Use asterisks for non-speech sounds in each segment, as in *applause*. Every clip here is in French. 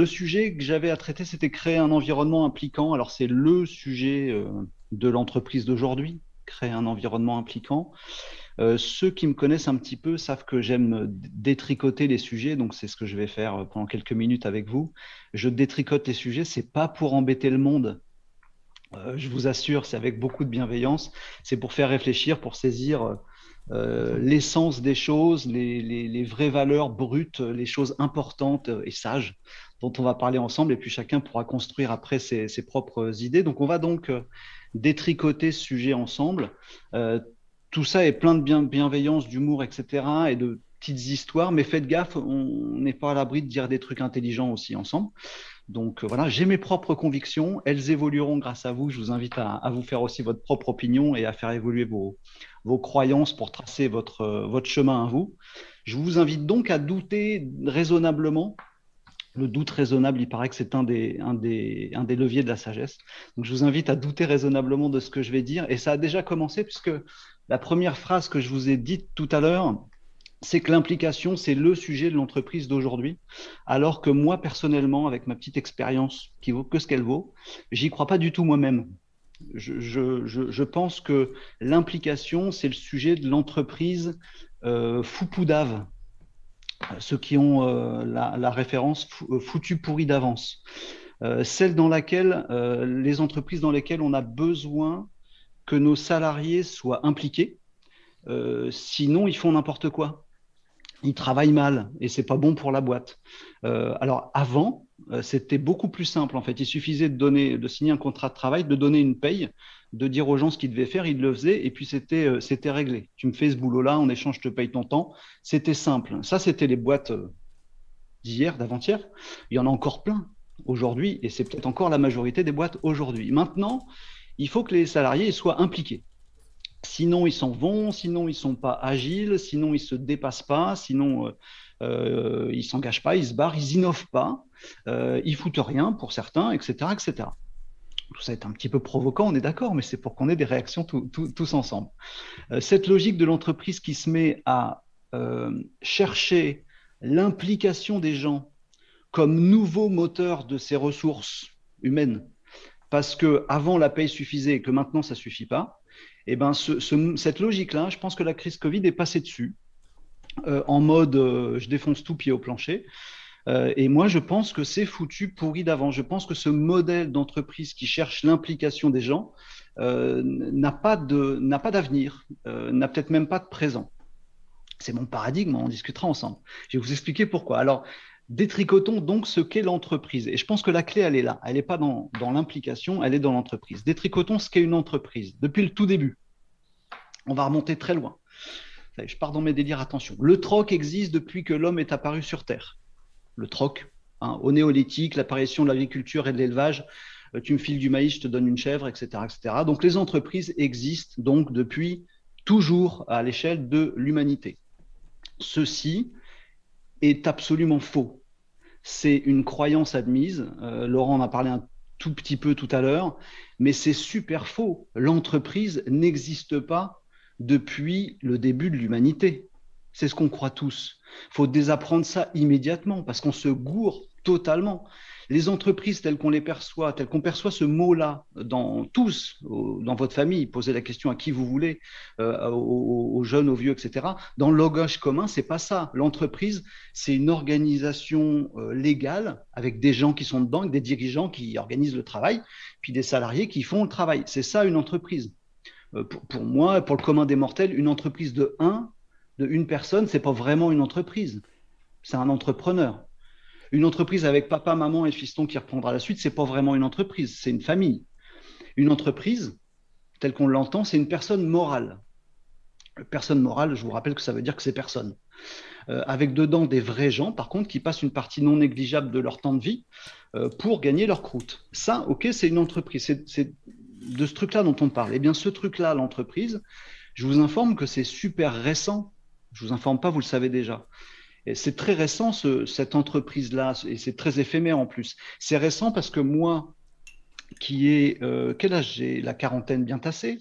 Le sujet que j'avais à traiter, c'était créer un environnement impliquant. Alors, c'est le sujet euh, de l'entreprise d'aujourd'hui, créer un environnement impliquant. Euh, ceux qui me connaissent un petit peu savent que j'aime détricoter les sujets, donc c'est ce que je vais faire pendant quelques minutes avec vous. Je détricote les sujets, c'est pas pour embêter le monde. Euh, je vous assure, c'est avec beaucoup de bienveillance. C'est pour faire réfléchir, pour saisir l'essence des choses, les, vraies valeurs brutes, les choses importantes et sages dont on va parler ensemble, et puis chacun pourra construire après ses, propres idées. Donc on va donc euh, détricoter ce sujet ensemble. Euh, tout ça est plein de bienveillance, d'humour, etc., et de petites histoires, mais faites gaffe, on n'est pas à l'abri de dire des trucs intelligents aussi ensemble. Donc euh, voilà, j'ai mes propres convictions, elles évolueront grâce à vous. Je vous invite à, vous faire aussi votre propre opinion et à faire évoluer vos, vos croyances pour tracer votre, votre chemin à vous. Je vous invite donc à douter raisonnablement le doute raisonnable, il paraît que c'est un des, leviers de la sagesse. Donc je vous invite à douter raisonnablement de ce que je vais dire. Et ça a déjà commencé puisque la première phrase que je vous ai dite tout à l'heure, c'est que l'implication, c'est le sujet de l'entreprise d'aujourd'hui, alors que moi, personnellement, avec ma petite expérience qui vaut que ce qu'elle vaut, j'y crois pas du tout moi-même. Je, pense que l'implication, c'est le sujet de l'entreprise euh, foupoudave, ceux qui ont euh, la, référence euh, foutu pourri d'avance. Euh, celle dans laquelle les entreprises dans lesquelles on a besoin que nos salariés soient impliqués, sinon ils font n'importe quoi. Ils travaillent mal et c'est pas bon pour la boîte. alors avant, c'était beaucoup plus simple en fait. Il suffisait de donner, de signer un contrat de travail, de donner une paye de dire aux gens ce qu'ils devaient faire, ils le faisaient et puis c'était euh, c'était réglé. Tu me fais ce boulot-là, en échange, je te paye ton temps. C'était simple. Ça, c'était les boîtes euh, d'hier, d'avant-hier. Il y en a encore plein aujourd'hui et c'est peut-être encore la majorité des boîtes aujourd'hui. Maintenant, il faut que les salariés soient impliqués. Sinon, ils s'en vont, sinon, ils sont pas agiles, sinon, ils se dépassent pas, sinon, euh, euh ils s'engagent pas, ils se barrent, ils innovent pas, euh, ils foutent rien pour certains, etc., etc tout ça est un petit peu provoquant, on est d'accord, mais c'est pour qu'on ait des réactions tous ensemble. Euh, cette logique de l'entreprise qui se met à chercher l'implication des gens comme nouveau moteur de ces ressources humaines, parce que avant la paye suffisait et que maintenant ça suffit pas, eh ben cette logique-là, je pense que la crise Covid est passée dessus, euh, en mode je défonce tout pied au plancher. Euh, et moi, je pense que c'est foutu pourri d'avant. Je pense que ce modèle d'entreprise qui cherche l'implication des gens euh, n'a pas d'avenir, euh, n'a peut-être même pas de présent. C'est mon paradigme, on en discutera ensemble. Je vais vous expliquer pourquoi. Alors, détricotons donc ce qu'est l'entreprise. Et je pense que la clé, elle est là. Elle n'est pas dans, l'implication, elle est dans l'entreprise. Détricotons ce qu'est une entreprise depuis le tout début. On va remonter très loin. Je pars dans mes délires, attention. Le troc existe depuis que l'homme est apparu sur Terre le troc. Hein, au néolithique, l'apparition de l'agriculture et de l'élevage, euh, tu me files du maïs, je te donne une chèvre, etc., etc. Donc les entreprises existent donc depuis toujours à l'échelle de l'humanité. Ceci est absolument faux. C'est une croyance admise. Euh, Laurent en a parlé un tout petit peu tout à l'heure, mais c'est super faux. L'entreprise n'existe pas depuis le début de l'humanité. C'est ce qu'on croit tous. Il faut désapprendre ça immédiatement parce qu'on se gourre totalement. Les entreprises telles qu'on les perçoit, telles qu'on perçoit ce mot-là dans tous, dans votre famille, posez la question à qui vous voulez, euh, aux, jeunes, aux vieux, etc. Dans le langage commun, c'est pas ça. L'entreprise, c'est une organisation euh, légale avec des gens qui sont dedans, des dirigeants qui organisent le travail, puis des salariés qui font le travail. C'est ça une entreprise. Euh, pour, pour, moi, pour le commun des mortels, une entreprise de 1, de une personne, c'est pas vraiment une entreprise. C'est un entrepreneur. Une entreprise avec papa, maman et fiston qui reprendra la suite, c'est pas vraiment une entreprise, c'est une famille. Une entreprise, telle qu'on l'entend, c'est une personne morale. Personne morale, je vous rappelle que ça veut dire que c'est personne. Euh, avec dedans des vrais gens, par contre, qui passent une partie non négligeable de leur temps de vie euh, pour gagner leur croûte. Ça, ok, c'est une entreprise. C'est de ce truc-là dont on parle. Eh bien, ce truc-là, l'entreprise, je vous informe que c'est super récent je vous informe pas, vous le savez déjà. C'est très récent, cette entreprise-là, et c'est très éphémère en plus. C'est récent parce que moi, qui ai, euh, quel âge j'ai? La quarantaine bien tassée,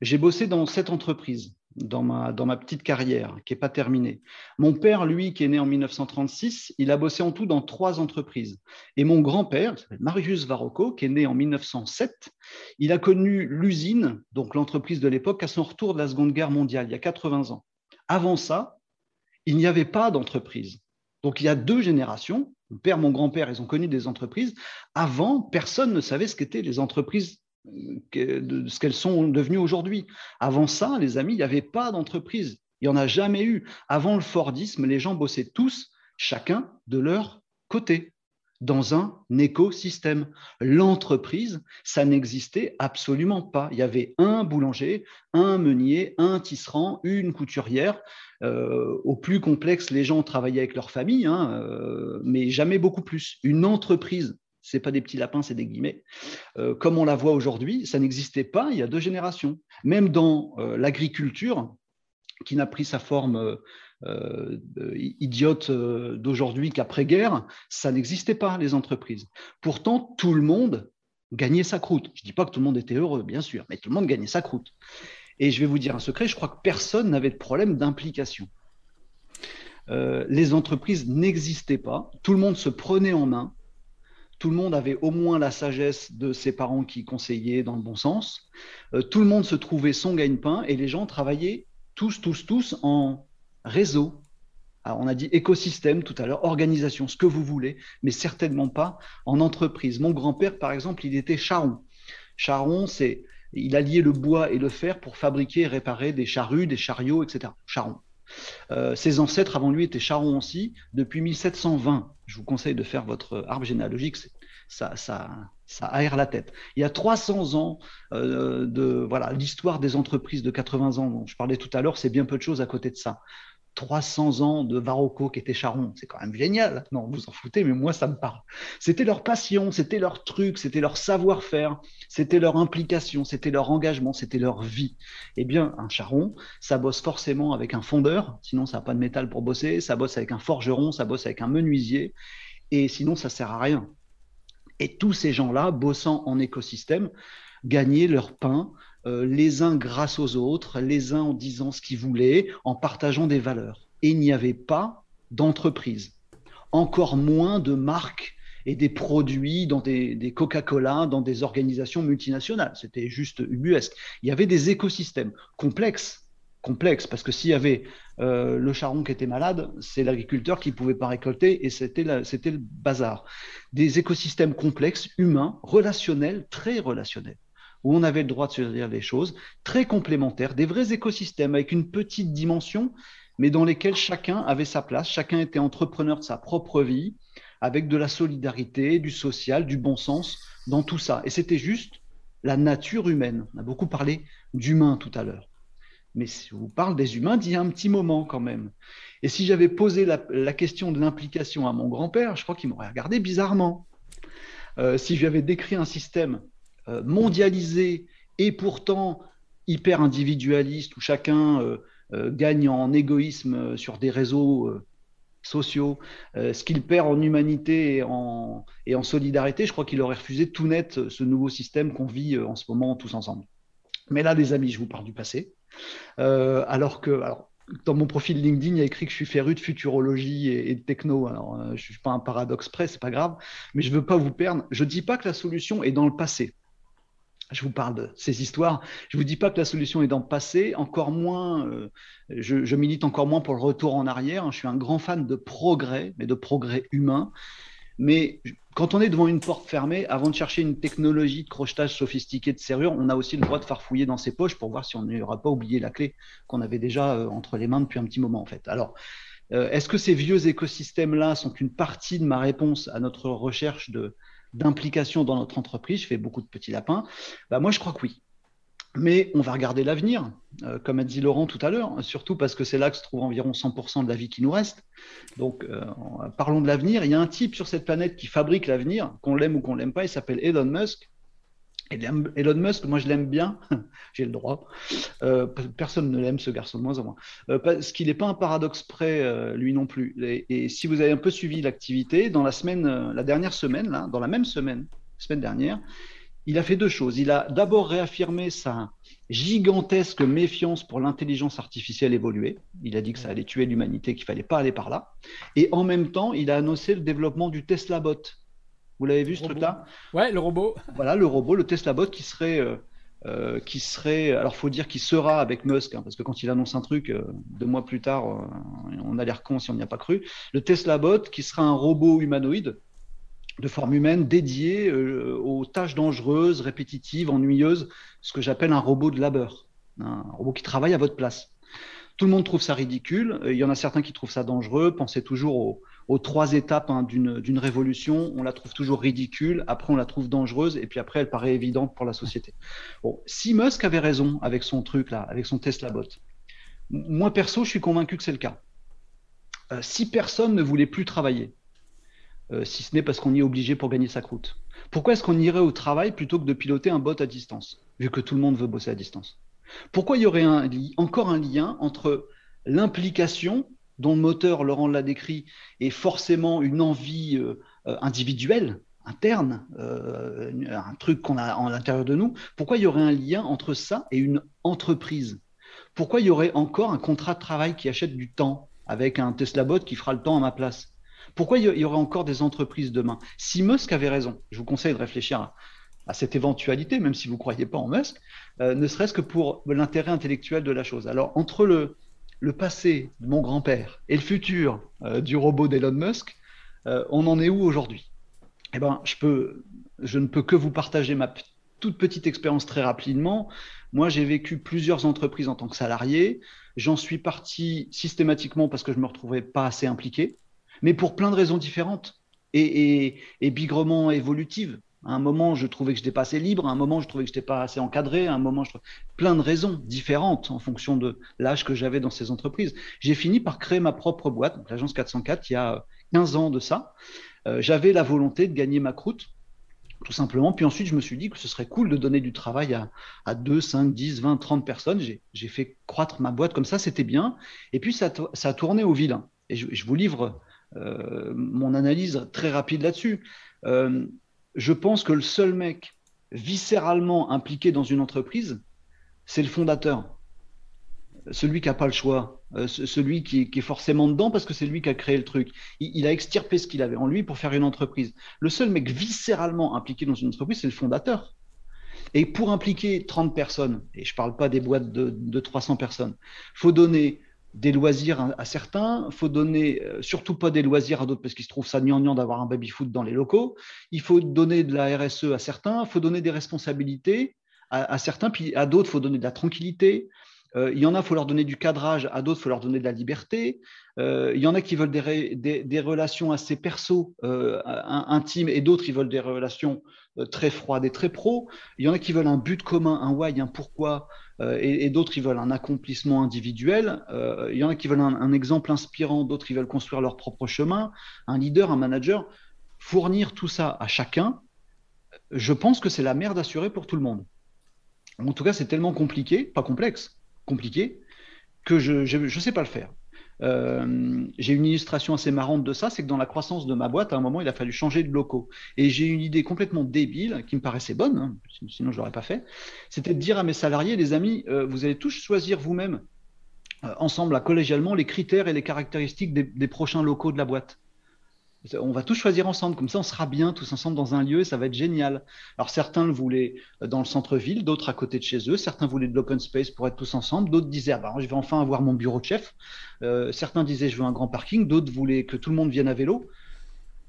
j'ai bossé dans cette entreprise. dans ma, dans ma petite carrière, qui n'est pas terminée. Mon père, lui, qui est né en 1936, il a bossé en tout dans trois entreprises. Et mon grand-père, Marius Varocco, qui est né en 1907, il a connu l'usine, donc l'entreprise de l'époque, à son retour de la Seconde Guerre mondiale, il y a 80 ans. Avant ça, il n'y avait pas d'entreprise. Donc il y a deux générations, mon père, mon grand-père, ils ont connu des entreprises. Avant, personne ne savait ce qu'étaient les entreprises de ce qu'elles sont devenues aujourd'hui. Avant ça, les amis, il n'y avait pas d'entreprise. Il n'y en a jamais eu. Avant le Fordisme, les gens bossaient tous, chacun de leur côté dans un écosystème. L'entreprise, ça n'existait absolument pas. Il y avait un boulanger, un meunier, un tisserand, une couturière. Euh, au plus complexe, les gens travaillaient avec leur famille, hein, euh, mais jamais beaucoup plus. Une entreprise, c'est pas des petits lapins, c'est des guillemets. Euh, comme on la voit aujourd'hui, ça n'existait pas il y a deux générations. Même dans l'agriculture, qui n'a pris sa forme euh, idiote euh, d'aujourd'hui qu'après-guerre, ça n'existait pas, les entreprises. Pourtant, tout le monde gagnait sa croûte. Je ne dis pas que tout le monde était heureux, bien sûr, mais tout le monde gagnait sa croûte. Et je vais vous dire un secret, je crois que personne n'avait de problème d'implication. Euh, les entreprises n'existaient pas, tout le monde se prenait en main, tout le monde avait au moins la sagesse de ses parents qui conseillaient dans le bon sens, tout le monde se trouvait son gagne-pain et les gens travaillaient tous, tous, tous en réseau. on a dit écosystème tout à l'heure, organisation, ce que vous voulez, mais certainement pas en entreprise. Mon grand-père, par exemple, il était charron. Charron, c'est il a lié le bois et le fer pour fabriquer et réparer des charrues, des chariots, etc. Charron. Euh, ses ancêtres avant lui étaient charrons aussi depuis 1720. Je vous conseille de faire votre arbre généalogique, ça, ça, ça aère la tête. Il y a 300 ans euh, de voilà l'histoire des entreprises de 80 ans dont je parlais tout à l'heure, c'est bien peu de choses à côté de ça. 300 ans de Varocco qui était charron, c'est quand même génial. Non, vous en foutez, mais moi, ça me parle. C'était leur passion, c'était leur truc, c'était leur savoir-faire, c'était leur implication, c'était leur engagement, c'était leur vie. Eh bien, un charron, ça bosse forcément avec un fondeur, sinon ça n'a pas de métal pour bosser, ça bosse avec un forgeron, ça bosse avec un menuisier, et sinon ça sert à rien. Et tous ces gens-là, bossant en écosystème, gagnaient leur pain, euh, les uns grâce aux autres, les uns en disant ce qu'ils voulaient, en partageant des valeurs. Et il n'y avait pas d'entreprise, encore moins de marques et des produits dans des, Coca-Cola, dans des organisations multinationales. C'était juste ubuesque. Il y avait des écosystèmes complexes, complexe, parce que s'il y avait euh, le charron qui était malade, c'est l'agriculteur qui ne pouvait pas récolter et c'était le bazar. Des écosystèmes complexes, humains, relationnels, très relationnels, où on avait le droit de se dire des choses, très complémentaires, des vrais écosystèmes avec une petite dimension, mais dans lesquels chacun avait sa place, chacun était entrepreneur de sa propre vie, avec de la solidarité, du social, du bon sens dans tout ça. Et c'était juste la nature humaine. On a beaucoup parlé d'humain tout à l'heure. Mais si je vous parle des humains d'il y a un petit moment quand même. Et si j'avais posé la, question de l'implication à mon grand-père, je crois qu'il m'aurait regardé bizarrement. Euh, si j'avais décrit un système mondialisé et pourtant hyper individualiste où chacun euh, gagne en égoïsme sur des réseaux sociaux, ce qu'il perd en humanité et en, et en solidarité, je crois qu'il aurait refusé tout net ce nouveau système qu'on vit en ce moment tous ensemble. Mais là, les amis, je vous parle du passé. Euh, alors que, dans mon profil LinkedIn, il y a écrit que je suis féru de futurologie et, de techno. Alors, euh, je ne suis pas un paradoxe près, c'est pas grave, mais je ne veux pas vous perdre. Je ne dis pas que la solution est dans le passé. Je vous parle de ces histoires. Je ne vous dis pas que la solution est dans le encore moins, euh, je, milite encore moins pour le retour en arrière. Je suis un grand fan de progrès, mais de progrès humain. Mais quand on est devant une porte fermée, avant de chercher une technologie de crochetage sophistiquée de serrure, on a aussi le droit de farfouiller dans ses poches pour voir si on n'aura pas oublié la clé qu'on avait déjà euh, entre les mains depuis un petit moment en fait. Alors, euh, est-ce que ces vieux écosystèmes-là sont une partie de ma réponse à notre recherche d'implication dans notre entreprise Je fais beaucoup de petits lapins. Bah, moi, je crois que oui. Mais on va regarder l'avenir, euh, comme a dit Laurent tout à l'heure, surtout parce que c'est là que se trouve environ 100% de la vie qui nous reste. Donc, euh, parlons de l'avenir. Il y a un type sur cette planète qui fabrique l'avenir, qu'on l'aime ou qu'on l'aime pas, il s'appelle Elon Musk. Elon Musk, moi je l'aime bien, *laughs* j'ai le droit. Euh, personne ne l'aime, ce garçon, de moins en moins. parce qu'il n'est pas un paradoxe près, lui non plus. Et, et, si vous avez un peu suivi l'activité, dans la semaine, la dernière semaine, là, dans la même semaine, semaine dernière, il a fait deux choses. Il a d'abord réaffirmé sa gigantesque méfiance pour l'intelligence artificielle évoluée. Il a dit que ça allait tuer l'humanité, qu'il fallait pas aller par là. Et en même temps, il a annoncé le développement du Tesla Bot. Vous l'avez vu ce truc-là? Ouais, le robot. Voilà, le robot, le Tesla Bot qui serait euh, euh, qui serait, alors faut dire qu'il sera avec Musk, hein, parce que quand il annonce un truc, euh, deux mois plus tard, on a l'air con si on n'y a pas cru. Le Tesla Bot, qui sera un robot humanoïde de forme humaine dédié euh, aux tâches dangereuses, répétitives, ennuyeuses, ce que j'appelle un robot de labeur, un robot qui travaille à votre place. Tout le monde trouve ça ridicule. Il y en a certains qui trouvent ça dangereux. Pensez toujours aux, trois étapes hein, d'une révolution. On la trouve toujours ridicule. Après, on la trouve dangereuse. Et puis après, elle paraît évidente pour la société. Si Musk avait raison avec son truc là, avec son Tesla bot, moi perso, je suis convaincu que c'est le cas. Euh, si personne ne voulait plus travailler, euh, si ce n'est parce qu'on y est obligé pour gagner sa croûte. Pourquoi est-ce qu'on irait au travail plutôt que de piloter un bot à distance, vu que tout le monde veut bosser à distance? Pourquoi il y aurait encore un lien entre l'implication dont le moteur, Laurent l'a décrit, est forcément une envie euh, euh, individuelle, interne, un truc qu'on a en l'intérieur de nous, pourquoi il y aurait un lien entre ça et une entreprise? Pourquoi il y aurait encore un contrat de travail qui achète du temps avec un Tesla bot qui fera le temps à ma place? Pourquoi il y aurait encore des entreprises demain? Si Musk avait raison, je vous conseille de réfléchir à, cette éventualité, même si vous ne croyez pas en Musk, euh, ne serait-ce que pour l'intérêt intellectuel de la chose. Alors, entre le, le passé de mon grand-père et le futur euh, du robot d'Elon Musk, euh, on en est où aujourd'hui? Eh ben, je, ne peux que vous partager ma toute petite expérience très rapidement. Moi, j'ai vécu plusieurs entreprises en tant que salarié. J'en suis parti systématiquement parce que je ne me retrouvais pas assez impliqué mais pour plein de raisons différentes et, bigrement évolutives. À un moment, je trouvais que je n'étais pas assez libre, à un moment, je trouvais que je n'étais pas assez encadré, à un moment, je trouvais... plein de raisons différentes en fonction de l'âge que j'avais dans ces entreprises. J'ai fini par créer ma propre boîte, l'agence 404, il y a 15 ans de ça. Euh, j'avais la volonté de gagner ma croûte, tout simplement. Puis ensuite, je me suis dit que ce serait cool de donner du travail à, à 2, 5, 10, 20, 30 personnes. J'ai fait croître ma boîte comme ça, c'était bien. Et puis, ça, a tourné au vilain. Et je, je vous livre euh, mon analyse très rapide là-dessus. Euh, je pense que le seul mec viscéralement impliqué dans une entreprise, c'est le fondateur. Celui qui n'a pas le choix, euh, celui qui, est forcément dedans parce que c'est lui qui a créé le truc. Il, a extirpé ce qu'il avait en lui pour faire une entreprise. Le seul mec viscéralement impliqué dans une entreprise, c'est le fondateur. Et pour impliquer 30 personnes, et je ne parle pas des boîtes de, de 300 personnes, il faut donner des loisirs à, certains, faut donner euh, surtout pas des loisirs à d'autres parce qu'ils se trouvent ça gnangnan d'avoir un baby-foot dans les locaux, il faut donner de la RSE à certains, il faut donner des responsabilités à, certains, puis à d'autres, il faut donner de la tranquillité, euh, il y en a, il faut leur donner du cadrage, à d'autres, il faut leur donner de la liberté. Euh, il y en a qui veulent des, des, relations assez perso, intimes, et d'autres, ils veulent des relations très froides et très pro. Il y en a qui veulent un but commun, un why, un pourquoi. Euh, et, d'autres, ils veulent un accomplissement individuel. Euh, il y en a qui veulent un, exemple inspirant, d'autres, ils veulent construire leur propre chemin. Un leader, un manager, fournir tout ça à chacun, je pense que c'est la merde assurée pour tout le monde. En tout cas, c'est tellement compliqué, pas complexe, compliqué, que je ne sais pas le faire. Euh, j'ai une illustration assez marrante de ça, c'est que dans la croissance de ma boîte, à un moment, il a fallu changer de locaux. Et j'ai une idée complètement débile, qui me paraissait bonne, hein, sinon je l'aurais pas fait, c'était de dire à mes salariés, les amis, euh, vous allez tous choisir vous-même, euh, ensemble, collégialement, les critères et les caractéristiques des prochains locaux de la boîte. On va tous choisir ensemble, comme ça on sera bien tous ensemble dans un lieu et ça va être génial. Alors certains le voulaient euh, dans le centre-ville, d'autres à côté de chez eux, certains voulaient de l'open space pour être tous ensemble, d'autres disaient ah ben, je vais enfin avoir mon bureau de chef, euh, certains disaient je veux un grand parking, d'autres voulaient que tout le monde vienne à vélo.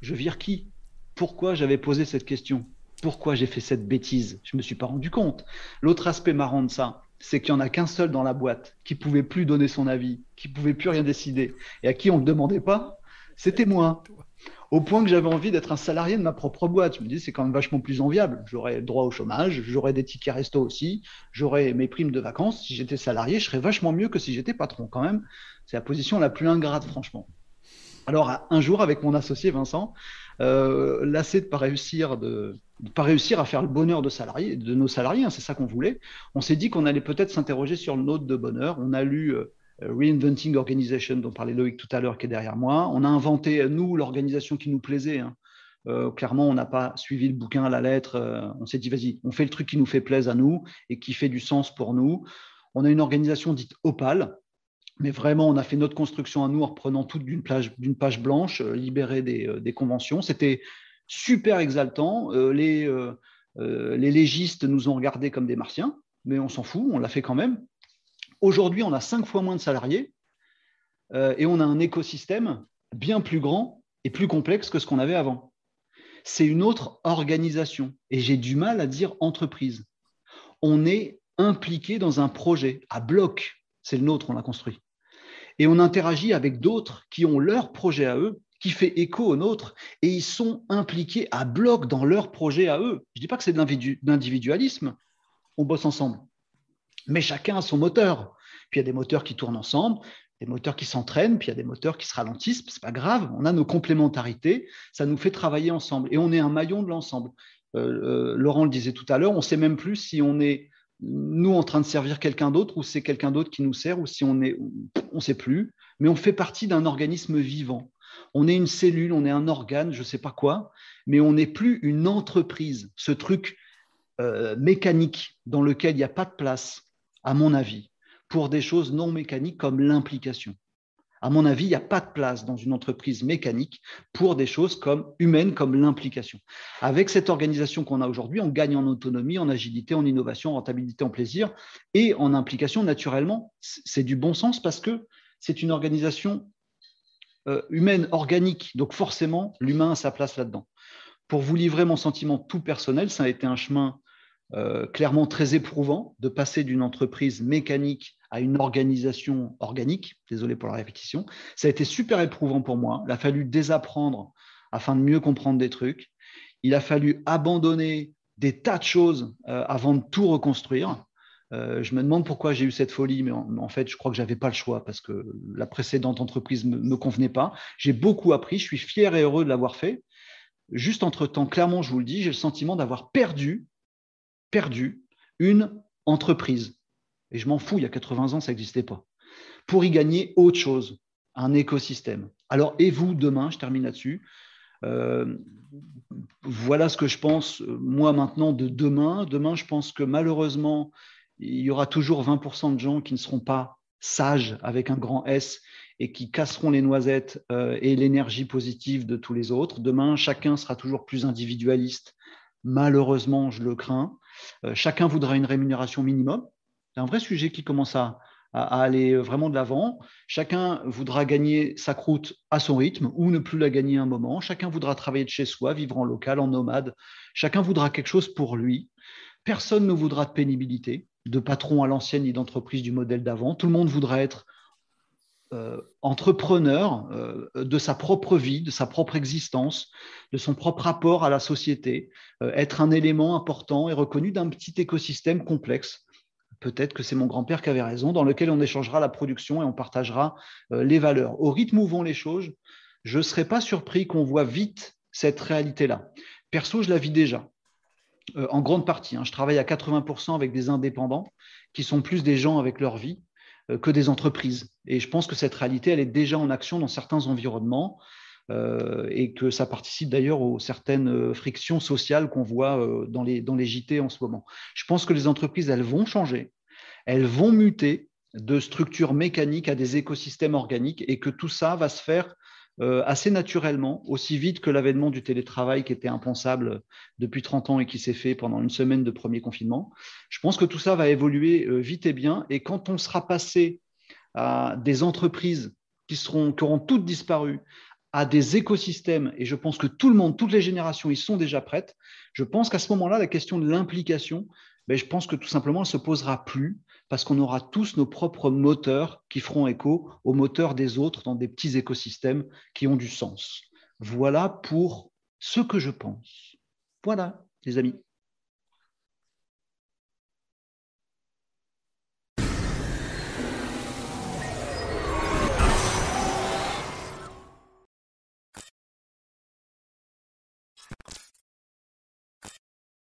Je vire qui? Pourquoi j'avais posé cette question? Pourquoi j'ai fait cette bêtise? Je ne me suis pas rendu compte. L'autre aspect marrant de ça, c'est qu'il n'y en a qu'un seul dans la boîte qui pouvait plus donner son avis, qui pouvait plus rien décider et à qui on ne demandait pas, c'était moi au point que j'avais envie d'être un salarié de ma propre boîte. Je me dis, c'est quand même vachement plus enviable. J'aurais droit au chômage, j'aurais des tickets resto aussi, j'aurais mes primes de vacances. Si j'étais salarié, je serais vachement mieux que si j'étais patron quand même. C'est la position la plus ingrate, franchement. Alors, un jour, avec mon associé Vincent, euh, lassé de pas réussir de, pas réussir à faire le bonheur de salariés, de nos salariés, hein, c'est ça qu'on voulait. On s'est dit qu'on allait peut-être s'interroger sur le nôtre de bonheur. On a lu euh, Reinventing Organization dont parlait Loïc tout à l'heure qui est derrière moi. On a inventé, euh, nous, l'organisation qui nous plaisait. Hein. clairement, on n'a pas suivi le bouquin à la lettre. on s'est dit, vas-y, on fait le truc qui nous fait plaisir à nous et qui fait du sens pour nous. On a une organisation dite opale, mais vraiment, on a fait notre construction à nous en reprenant tout d'une page, blanche, libérée des, des conventions. C'était super exaltant. les, les légistes nous ont regardés comme des martiens, mais on s'en fout, on l'a fait quand même. Aujourd'hui, on a cinq fois moins de salariés euh, et on a un écosystème bien plus grand et plus complexe que ce qu'on avait avant. C'est une autre organisation et j'ai du mal à dire entreprise. On est impliqué dans un projet à bloc, c'est le nôtre, on l'a construit. Et on interagit avec d'autres qui ont leur projet à eux, qui fait écho au nôtre, et ils sont impliqués à bloc dans leur projet à eux. Je ne dis pas que c'est de l'individualisme, on bosse ensemble mais chacun a son moteur. Puis il y a des moteurs qui tournent ensemble, des moteurs qui s'entraînent, puis il y a des moteurs qui se ralentissent. C'est pas grave, on a nos complémentarités, ça nous fait travailler ensemble et on est un maillon de l'ensemble. Euh, euh, Laurent le disait tout à l'heure, on sait même plus si on est nous en train de servir quelqu'un d'autre ou c'est quelqu'un d'autre qui nous sert ou si on est, on sait plus, mais on fait partie d'un organisme vivant. On est une cellule, on est un organe, je ne sais pas quoi, mais on n'est plus une entreprise, ce truc euh, mécanique dans lequel il n'y a pas de place à mon avis, pour des choses non mécaniques comme l'implication. À mon avis, il n'y a pas de place dans une entreprise mécanique pour des choses comme humaines, comme l'implication. Avec cette organisation qu'on a aujourd'hui, on gagne en autonomie, en agilité, en innovation, en rentabilité, en plaisir et en implication. Naturellement, c'est du bon sens parce que c'est une organisation euh, humaine, organique. Donc forcément, l'humain a sa place là-dedans. Pour vous livrer mon sentiment tout personnel, ça a été un chemin euh, clairement très éprouvant de passer d'une entreprise mécanique à une organisation organique. Désolé pour la répétition. Ça a été super éprouvant pour moi. Il a fallu désapprendre afin de mieux comprendre des trucs. Il a fallu abandonner des tas de choses euh, avant de tout reconstruire. Euh, je me demande pourquoi j'ai eu cette folie, mais en, fait, je crois que je n'avais pas le choix parce que la précédente entreprise ne me, me, convenait pas. J'ai beaucoup appris, je suis fier et heureux de l'avoir fait. Juste entre-temps, clairement, je vous le dis, j'ai le sentiment d'avoir perdu perdu une entreprise. Et je m'en fous, il y a 80 ans, ça n'existait pas. Pour y gagner autre chose, un écosystème. Alors, et vous, demain, je termine là-dessus, euh, voilà ce que je pense, moi maintenant, de demain. Demain, je pense que malheureusement, il y aura toujours 20% de gens qui ne seront pas sages avec un grand S et qui casseront les noisettes euh, et l'énergie positive de tous les autres. Demain, chacun sera toujours plus individualiste. Malheureusement, je le crains. Euh, chacun voudra une rémunération minimum. C'est un vrai sujet qui commence à, aller vraiment de l'avant. Chacun voudra gagner sa croûte à son rythme ou ne plus la gagner un moment. Chacun voudra travailler de chez soi, vivre en local, en nomade. Chacun voudra quelque chose pour lui. Personne ne voudra de pénibilité, de patron à l'ancienne ni d'entreprise du modèle d'avant. Tout le monde voudra être euh, entrepreneur euh, de sa propre vie, de sa propre existence, de son propre rapport à la société, euh, être un élément important et reconnu d'un petit écosystème complexe. Peut-être que c'est mon grand-père qui avait raison, dans lequel on échangera la production et on partagera les valeurs. Au rythme où vont les choses, je ne serais pas surpris qu'on voit vite cette réalité-là. Perso, je la vis déjà. en grande partie, hein. je travaille à 80% avec des indépendants qui sont plus des gens avec leur vie que des entreprises. Et je pense que cette réalité, elle est déjà en action dans certains environnements euh, et que ça participe d'ailleurs aux certaines euh, frictions sociales qu'on voit dans, les, dans les JT en ce moment. Je pense que les entreprises, elles vont changer, elles vont muter de structures mécaniques à des écosystèmes organiques et que tout ça va se faire euh, assez naturellement, aussi vite que l'avènement du télétravail qui était impensable depuis 30 ans et qui s'est fait pendant une semaine de premier confinement. Je pense que tout ça va évoluer euh, vite et bien. Et quand on sera passé à des entreprises qui, seront, auront toutes disparu, à des écosystèmes, et je pense que tout le monde, toutes les générations, ils sont déjà prêtes, je pense qu'à ce moment-là, la question de l'implication, ben, je pense que tout simplement, elle ne se posera plus parce qu'on aura tous nos propres moteurs qui feront écho aux moteurs des autres dans des petits écosystèmes qui ont du sens. Voilà pour ce que je pense. Voilà, les amis.